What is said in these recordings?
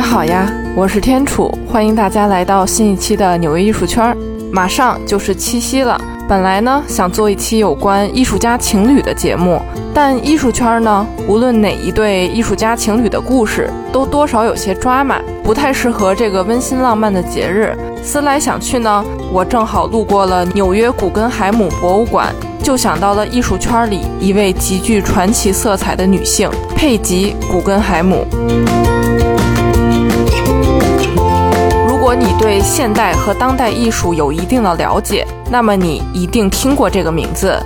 家好呀，我是天楚，欢迎大家来到新一期的纽约艺术圈。马上就是七夕了，本来呢想做一期有关艺术家情侣的节目，但艺术圈呢，无论哪一对艺术家情侣的故事，都多少有些抓马，不太适合这个温馨浪漫的节日。思来想去呢，我正好路过了纽约古根海姆博物馆。就想到了艺术圈里一位极具传奇色彩的女性佩吉·古根海姆。你对现代和当代艺术有一定的了解，那么你一定听过这个名字。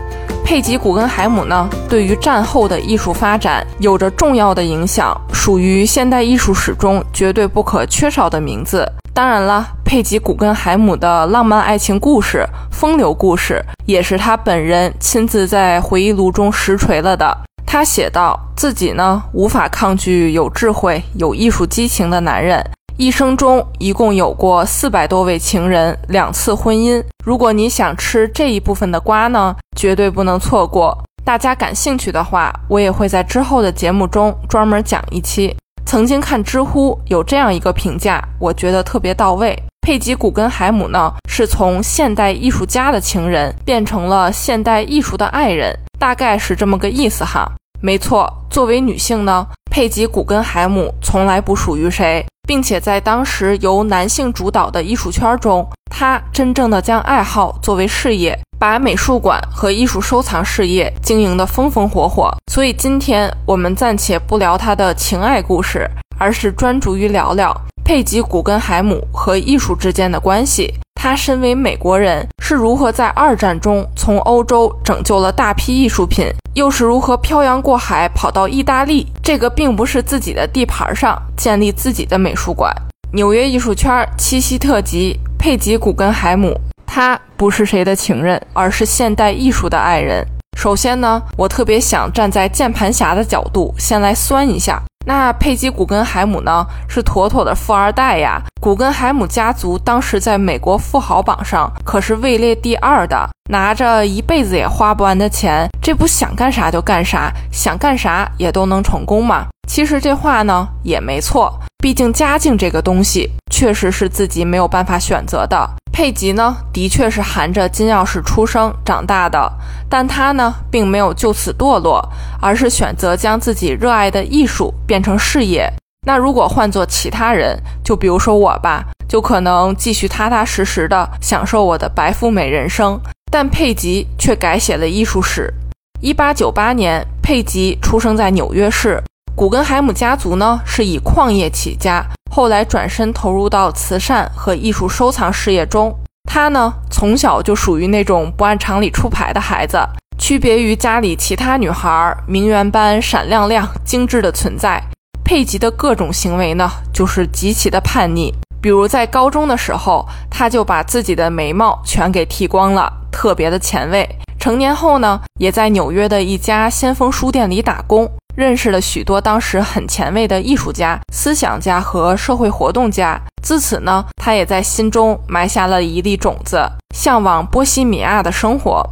佩吉·古根海姆呢，对于战后的艺术发展有着重要的影响，属于现代艺术史中绝对不可缺少的名字。当然了，佩吉·古根海姆的浪漫爱情故事、风流故事，也是他本人亲自在回忆录中实锤了的。他写道：“自己呢，无法抗拒有智慧、有艺术激情的男人，一生中一共有过四百多位情人，两次婚姻。如果你想吃这一部分的瓜呢，绝对不能错过。大家感兴趣的话，我也会在之后的节目中专门讲一期。”曾经看知乎有这样一个评价，我觉得特别到位。佩吉·古根海姆呢，是从现代艺术家的情人变成了现代艺术的爱人，大概是这么个意思哈。没错，作为女性呢，佩吉·古根海姆从来不属于谁，并且在当时由男性主导的艺术圈中，他真正的将爱好作为事业。把美术馆和艺术收藏事业经营得风风火火，所以今天我们暂且不聊他的情爱故事，而是专注于聊聊佩吉·古根海姆和艺术之间的关系。他身为美国人，是如何在二战中从欧洲拯救了大批艺术品，又是如何漂洋过海跑到意大利这个并不是自己的地盘上建立自己的美术馆？纽约艺术圈七夕特辑：佩吉·古根海姆。他不是谁的情人，而是现代艺术的爱人。首先呢，我特别想站在键盘侠的角度，先来酸一下。那佩吉·古根海姆呢，是妥妥的富二代呀。古根海姆家族当时在美国富豪榜上可是位列第二的，拿着一辈子也花不完的钱，这不想干啥就干啥，想干啥也都能成功吗？其实这话呢也没错，毕竟家境这个东西确实是自己没有办法选择的。佩吉呢，的确是含着金钥匙出生长大的，但他呢，并没有就此堕落，而是选择将自己热爱的艺术变成事业。那如果换做其他人，就比如说我吧，就可能继续踏踏实实的享受我的白富美人生。但佩吉却改写了艺术史。一八九八年，佩吉出生在纽约市。古根海姆家族呢，是以矿业起家。后来转身投入到慈善和艺术收藏事业中。他呢，从小就属于那种不按常理出牌的孩子，区别于家里其他女孩，名媛般闪亮亮、精致的存在。佩吉的各种行为呢，就是极其的叛逆。比如在高中的时候，他就把自己的眉毛全给剃光了，特别的前卫。成年后呢，也在纽约的一家先锋书店里打工。认识了许多当时很前卫的艺术家、思想家和社会活动家。自此呢，他也在心中埋下了一粒种子，向往波西米亚的生活。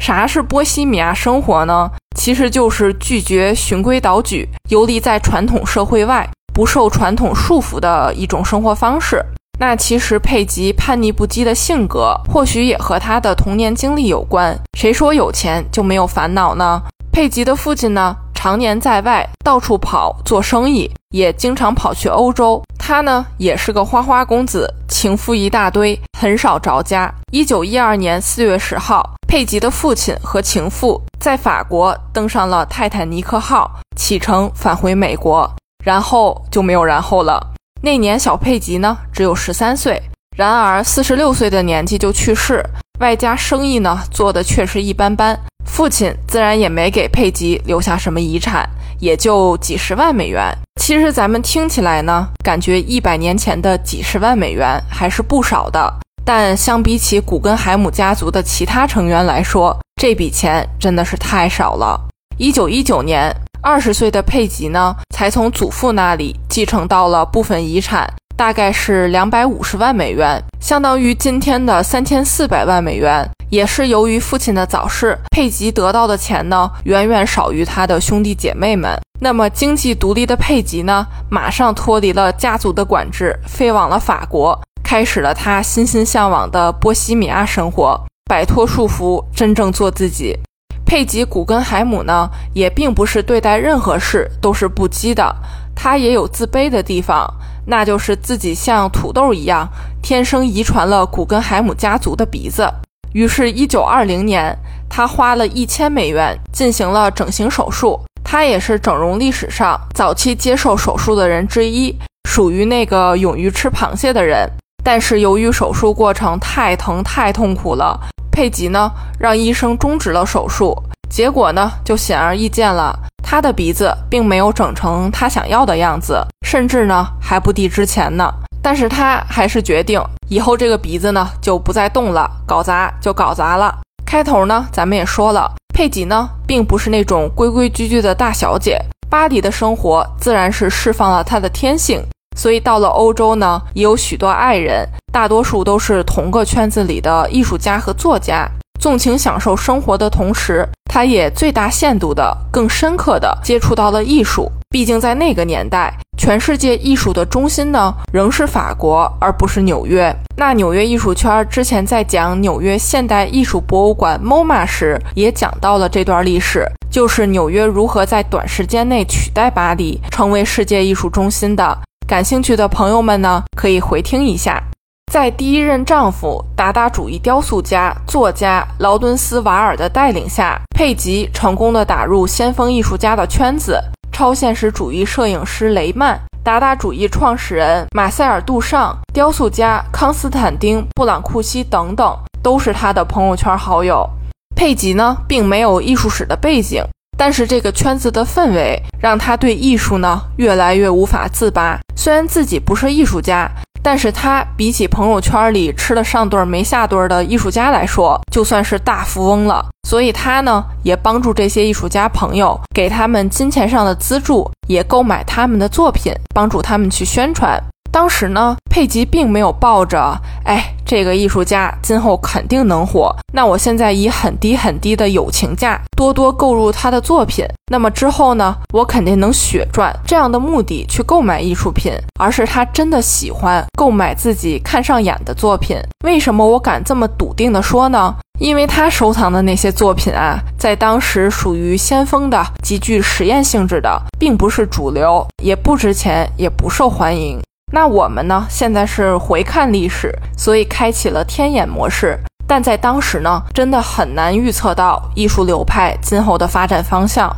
啥是波西米亚生活呢？其实就是拒绝循规蹈矩，游离在传统社会外，不受传统束缚的一种生活方式。那其实佩吉叛逆不羁的性格，或许也和他的童年经历有关。谁说有钱就没有烦恼呢？佩吉的父亲呢？常年在外到处跑做生意，也经常跑去欧洲。他呢也是个花花公子，情妇一大堆，很少着家。一九一二年四月十号，佩吉的父亲和情妇在法国登上了泰坦尼克号，启程返回美国，然后就没有然后了。那年小佩吉呢只有十三岁，然而四十六岁的年纪就去世，外加生意呢做的确实一般般。父亲自然也没给佩吉留下什么遗产，也就几十万美元。其实咱们听起来呢，感觉一百年前的几十万美元还是不少的。但相比起古根海姆家族的其他成员来说，这笔钱真的是太少了。一九一九年，二十岁的佩吉呢，才从祖父那里继承到了部分遗产。大概是两百五十万美元，相当于今天的三千四百万美元。也是由于父亲的早逝，佩吉得到的钱呢，远远少于他的兄弟姐妹们。那么经济独立的佩吉呢，马上脱离了家族的管制，飞往了法国，开始了他心心向往的波西米亚生活，摆脱束缚，真正做自己。佩吉·古根海姆呢，也并不是对待任何事都是不羁的，他也有自卑的地方，那就是自己像土豆一样，天生遗传了古根海姆家族的鼻子。于是，一九二零年，他花了一千美元进行了整形手术。他也是整容历史上早期接受手术的人之一，属于那个勇于吃螃蟹的人。但是由于手术过程太疼太痛苦了，佩吉呢让医生终止了手术。结果呢就显而易见了，他的鼻子并没有整成他想要的样子，甚至呢还不敌之前呢。但是他还是决定以后这个鼻子呢就不再动了，搞砸就搞砸了。开头呢咱们也说了。佩吉呢，并不是那种规规矩矩的大小姐。巴黎的生活自然是释放了她的天性，所以到了欧洲呢，也有许多爱人，大多数都是同个圈子里的艺术家和作家。纵情享受生活的同时，他也最大限度的、更深刻的接触到了艺术。毕竟在那个年代。全世界艺术的中心呢，仍是法国，而不是纽约。那纽约艺术圈之前在讲纽约现代艺术博物馆 MoMA 时，也讲到了这段历史，就是纽约如何在短时间内取代巴黎，成为世界艺术中心的。感兴趣的朋友们呢，可以回听一下。在第一任丈夫达达主义雕塑家、作家劳伦斯·瓦尔的带领下，佩吉成功的打入先锋艺术家的圈子。超现实主义摄影师雷曼、达达主义创始人马塞尔·杜尚、雕塑家康斯坦丁·布朗库西等等，都是他的朋友圈好友。佩吉呢，并没有艺术史的背景，但是这个圈子的氛围让他对艺术呢越来越无法自拔。虽然自己不是艺术家。但是他比起朋友圈里吃了上顿没下顿的艺术家来说，就算是大富翁了。所以他呢，也帮助这些艺术家朋友，给他们金钱上的资助，也购买他们的作品，帮助他们去宣传。当时呢，佩吉并没有抱着“哎，这个艺术家今后肯定能火，那我现在以很低很低的友情价多多购入他的作品，那么之后呢，我肯定能血赚”这样的目的去购买艺术品，而是他真的喜欢购买自己看上眼的作品。为什么我敢这么笃定的说呢？因为他收藏的那些作品啊，在当时属于先锋的、极具实验性质的，并不是主流，也不值钱，也不受欢迎。那我们呢？现在是回看历史，所以开启了天眼模式。但在当时呢，真的很难预测到艺术流派今后的发展方向。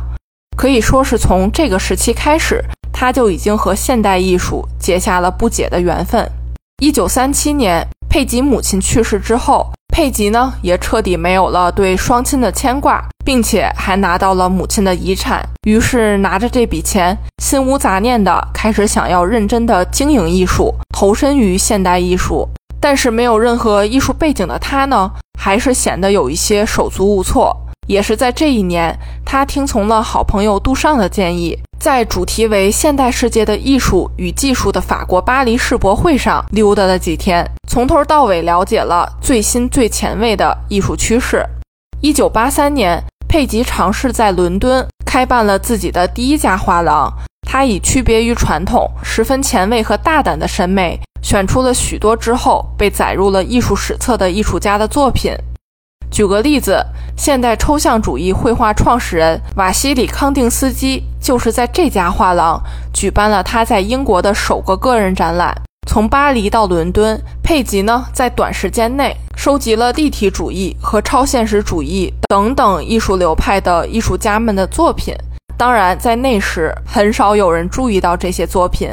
可以说是从这个时期开始，他就已经和现代艺术结下了不解的缘分。一九三七年，佩吉母亲去世之后。佩吉呢，也彻底没有了对双亲的牵挂，并且还拿到了母亲的遗产。于是拿着这笔钱，心无杂念的开始想要认真的经营艺术，投身于现代艺术。但是没有任何艺术背景的他呢，还是显得有一些手足无措。也是在这一年，他听从了好朋友杜尚的建议，在主题为“现代世界的艺术与技术”的法国巴黎世博会上溜达了几天，从头到尾了解了最新最前卫的艺术趋势。一九八三年，佩吉尝试在伦敦开办了自己的第一家画廊，他以区别于传统、十分前卫和大胆的审美，选出了许多之后被载入了艺术史册的艺术家的作品。举个例子，现代抽象主义绘画创始人瓦西里康定斯基就是在这家画廊举办了他在英国的首个个人展览。从巴黎到伦敦，佩吉呢在短时间内收集了立体主义和超现实主义等等艺术流派的艺术家们的作品。当然，在那时很少有人注意到这些作品。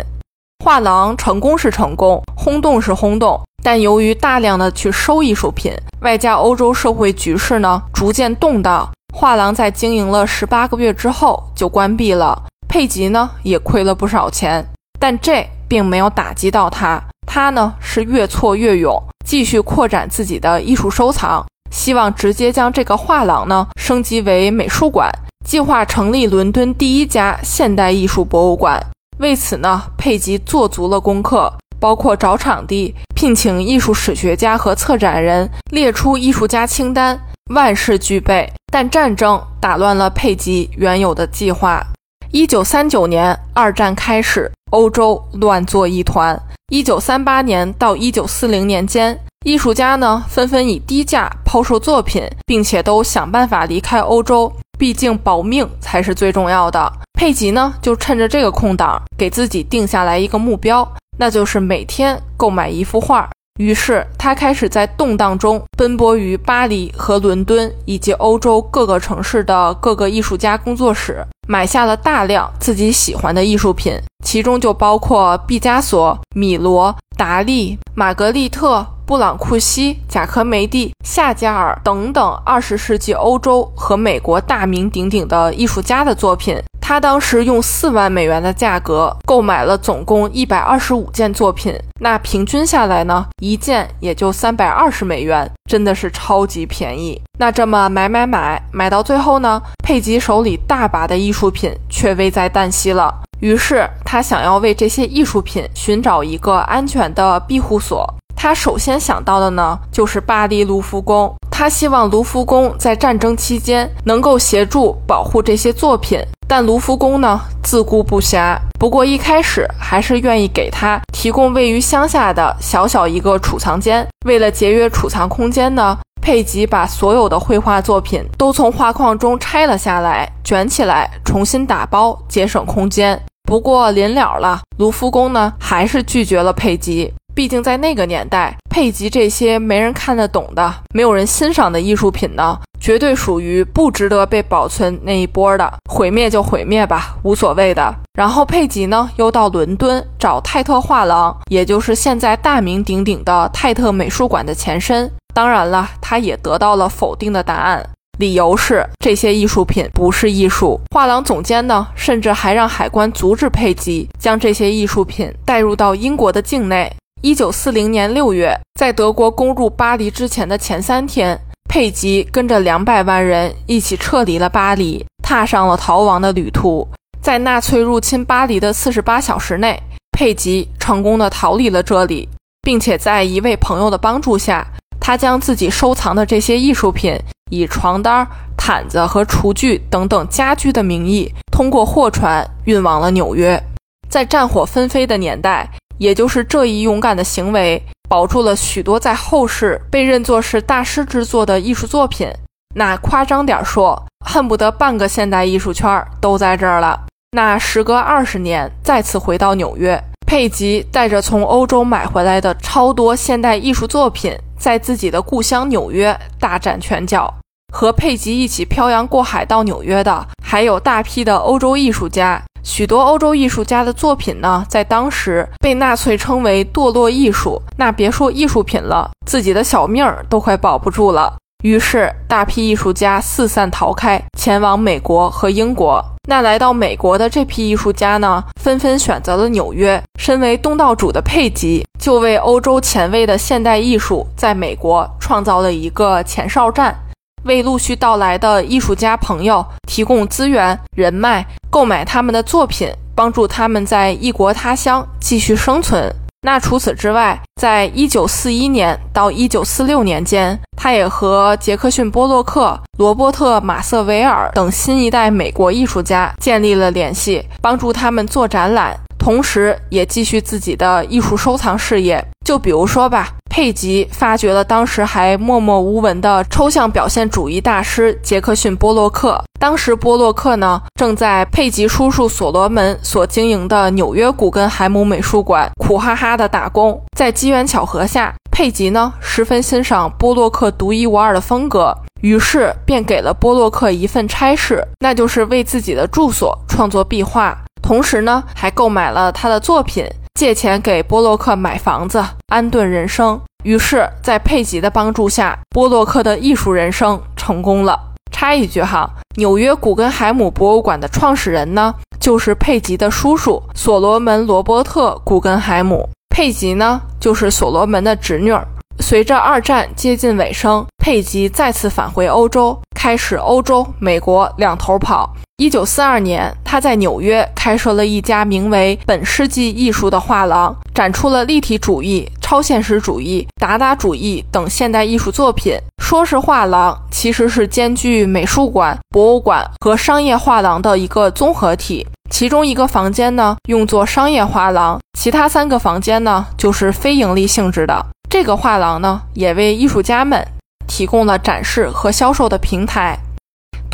画廊成功是成功，轰动是轰动。但由于大量的去收艺术品，外加欧洲社会局势呢逐渐动荡，画廊在经营了十八个月之后就关闭了。佩吉呢也亏了不少钱，但这并没有打击到他，他呢是越挫越勇，继续扩展自己的艺术收藏，希望直接将这个画廊呢升级为美术馆，计划成立伦敦第一家现代艺术博物馆。为此呢，佩吉做足了功课。包括找场地、聘请艺术史学家和策展人、列出艺术家清单，万事俱备。但战争打乱了佩吉原有的计划。一九三九年，二战开始，欧洲乱作一团。一九三八年到一九四零年间，艺术家呢纷纷以低价抛售作品，并且都想办法离开欧洲，毕竟保命才是最重要的。佩吉呢就趁着这个空档，给自己定下来一个目标，那就是每天购买一幅画。于是他开始在动荡中奔波于巴黎和伦敦以及欧洲各个城市的各个艺术家工作室，买下了大量自己喜欢的艺术品，其中就包括毕加索、米罗、达利、玛格丽特、布朗库西、贾科梅蒂、夏加尔等等二十世纪欧洲和美国大名鼎鼎的艺术家的作品。他当时用四万美元的价格购买了总共一百二十五件作品，那平均下来呢，一件也就三百二十美元，真的是超级便宜。那这么买买买买到最后呢，佩吉手里大把的艺术品却危在旦夕了。于是他想要为这些艺术品寻找一个安全的庇护所。他首先想到的呢，就是巴黎卢浮宫。他希望卢浮宫在战争期间能够协助保护这些作品。但卢浮宫呢自顾不暇，不过一开始还是愿意给他提供位于乡下的小小一个储藏间。为了节约储藏空间呢，佩吉把所有的绘画作品都从画框中拆了下来，卷起来重新打包，节省空间。不过临了了，卢浮宫呢还是拒绝了佩吉。毕竟在那个年代，佩吉这些没人看得懂的、没有人欣赏的艺术品呢，绝对属于不值得被保存那一波的。毁灭就毁灭吧，无所谓的。然后佩吉呢，又到伦敦找泰特画廊，也就是现在大名鼎鼎的泰特美术馆的前身。当然了，他也得到了否定的答案，理由是这些艺术品不是艺术。画廊总监呢，甚至还让海关阻止佩吉将这些艺术品带入到英国的境内。一九四零年六月，在德国攻入巴黎之前的前三天，佩吉跟着两百万人一起撤离了巴黎，踏上了逃亡的旅途。在纳粹入侵巴黎的四十八小时内，佩吉成功的逃离了这里，并且在一位朋友的帮助下，他将自己收藏的这些艺术品以床单、毯子和厨具等等家居的名义，通过货船运往了纽约。在战火纷飞的年代。也就是这一勇敢的行为，保住了许多在后世被认作是大师之作的艺术作品。那夸张点说，恨不得半个现代艺术圈都在这儿了。那时隔二十年，再次回到纽约，佩吉带着从欧洲买回来的超多现代艺术作品，在自己的故乡纽约大展拳脚。和佩吉一起漂洋过海到纽约的，还有大批的欧洲艺术家。许多欧洲艺术家的作品呢，在当时被纳粹称为堕落艺术。那别说艺术品了，自己的小命儿都快保不住了。于是，大批艺术家四散逃开，前往美国和英国。那来到美国的这批艺术家呢，纷纷选择了纽约。身为东道主的佩吉，就为欧洲前卫的现代艺术在美国创造了一个前哨站。为陆续到来的艺术家朋友提供资源、人脉，购买他们的作品，帮助他们在异国他乡继续生存。那除此之外，在一九四一年到一九四六年间，他也和杰克逊·波洛克、罗伯特·马瑟维尔等新一代美国艺术家建立了联系，帮助他们做展览。同时，也继续自己的艺术收藏事业。就比如说吧，佩吉发掘了当时还默默无闻的抽象表现主义大师杰克逊·波洛克。当时，波洛克呢正在佩吉叔叔所罗门所经营的纽约古根海姆美术馆苦哈哈的打工。在机缘巧合下，佩吉呢十分欣赏波洛克独一无二的风格，于是便给了波洛克一份差事，那就是为自己的住所创作壁画。同时呢，还购买了他的作品，借钱给波洛克买房子，安顿人生。于是，在佩吉的帮助下，波洛克的艺术人生成功了。插一句哈，纽约古根海姆博物馆的创始人呢，就是佩吉的叔叔所罗门·罗伯特·古根海姆。佩吉呢，就是所罗门的侄女儿。随着二战接近尾声，佩吉再次返回欧洲，开始欧洲、美国两头跑。一九四二年，他在纽约开设了一家名为“本世纪艺术”的画廊，展出了立体主义、超现实主义、达达主义等现代艺术作品。说是画廊，其实是兼具美术馆、博物馆和商业画廊的一个综合体。其中一个房间呢，用作商业画廊；其他三个房间呢，就是非盈利性质的。这个画廊呢，也为艺术家们提供了展示和销售的平台。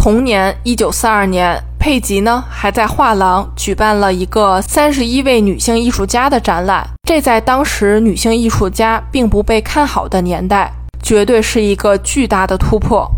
同年，一九四二年，佩吉呢还在画廊举办了一个三十一位女性艺术家的展览。这在当时女性艺术家并不被看好的年代。绝对是一个巨大的突破。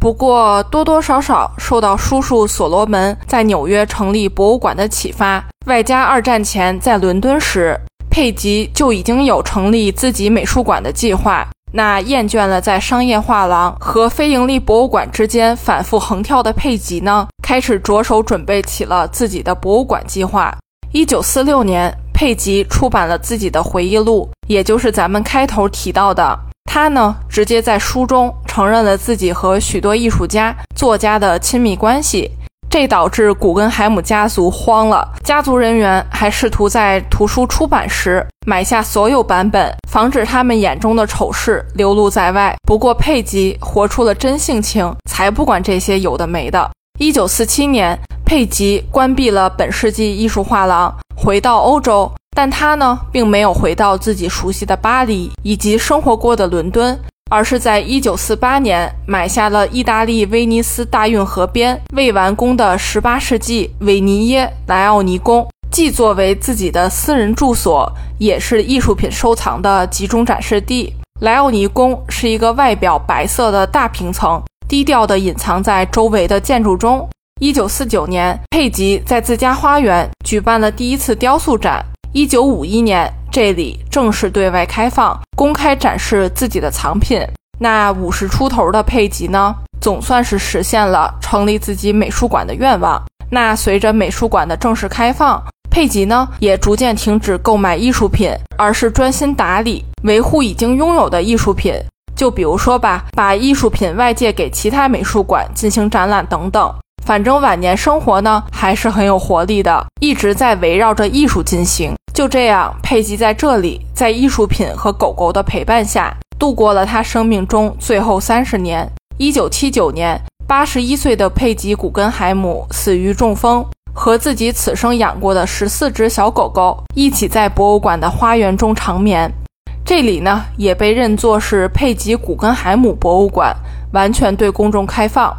不过，多多少少受到叔叔所罗门在纽约成立博物馆的启发，外加二战前在伦敦时，佩吉就已经有成立自己美术馆的计划。那厌倦了在商业画廊和非盈利博物馆之间反复横跳的佩吉呢，开始着手准备起了自己的博物馆计划。一九四六年，佩吉出版了自己的回忆录，也就是咱们开头提到的。他呢，直接在书中承认了自己和许多艺术家、作家的亲密关系，这导致古根海姆家族慌了。家族人员还试图在图书出版时买下所有版本，防止他们眼中的丑事流露在外。不过佩吉活出了真性情，才不管这些有的没的。一九四七年，佩吉关闭了本世纪艺术画廊，回到欧洲。但他呢，并没有回到自己熟悉的巴黎以及生活过的伦敦，而是在1948年买下了意大利威尼斯大运河边未完工的18世纪韦尼耶莱奥尼宫，既作为自己的私人住所，也是艺术品收藏的集中展示地。莱奥尼宫是一个外表白色的大平层，低调地隐藏在周围的建筑中。1949年，佩吉在自家花园举办了第一次雕塑展。一九五一年，这里正式对外开放，公开展示自己的藏品。那五十出头的佩吉呢，总算是实现了成立自己美术馆的愿望。那随着美术馆的正式开放，佩吉呢也逐渐停止购买艺术品，而是专心打理、维护已经拥有的艺术品。就比如说吧，把艺术品外借给其他美术馆进行展览等等。反正晚年生活呢，还是很有活力的，一直在围绕着艺术进行。就这样，佩吉在这里，在艺术品和狗狗的陪伴下，度过了他生命中最后三十年。一九七九年，八十一岁的佩吉·古根海姆死于中风，和自己此生养过的十四只小狗狗一起在博物馆的花园中长眠。这里呢，也被认作是佩吉·古根海姆博物馆，完全对公众开放。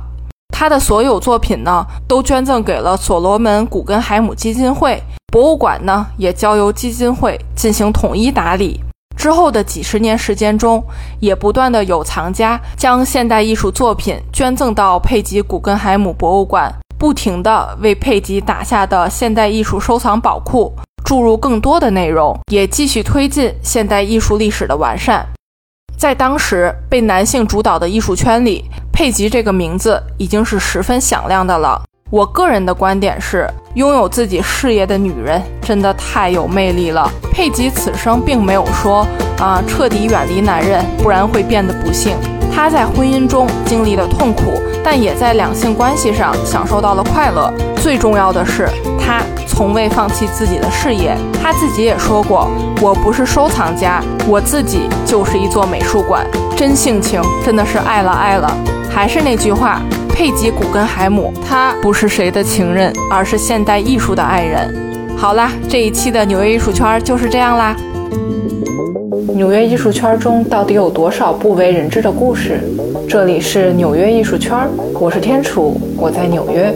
他的所有作品呢，都捐赠给了所罗门·古根海姆基金会。博物馆呢，也交由基金会进行统一打理。之后的几十年时间中，也不断的有藏家将现代艺术作品捐赠到佩吉·古根海姆博物馆，不停的为佩吉打下的现代艺术收藏宝库注入更多的内容，也继续推进现代艺术历史的完善。在当时被男性主导的艺术圈里，佩吉这个名字已经是十分响亮的了。我个人的观点是，拥有自己事业的女人真的太有魅力了。佩吉此生并没有说啊，彻底远离男人，不然会变得不幸。她在婚姻中经历了痛苦，但也在两性关系上享受到了快乐。最重要的是，她从未放弃自己的事业。她自己也说过：“我不是收藏家，我自己就是一座美术馆。”真性情，真的是爱了爱了。还是那句话，佩吉·古根海姆，他不是谁的情人，而是现代艺术的爱人。好啦，这一期的纽约艺术圈就是这样啦。纽约艺术圈中到底有多少不为人知的故事？这里是纽约艺术圈，我是天楚，我在纽约，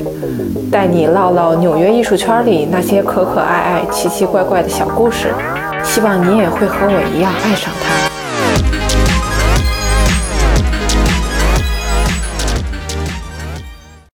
带你唠唠纽约艺术圈里那些可可爱爱、奇奇怪怪的小故事。希望你也会和我一样爱上它。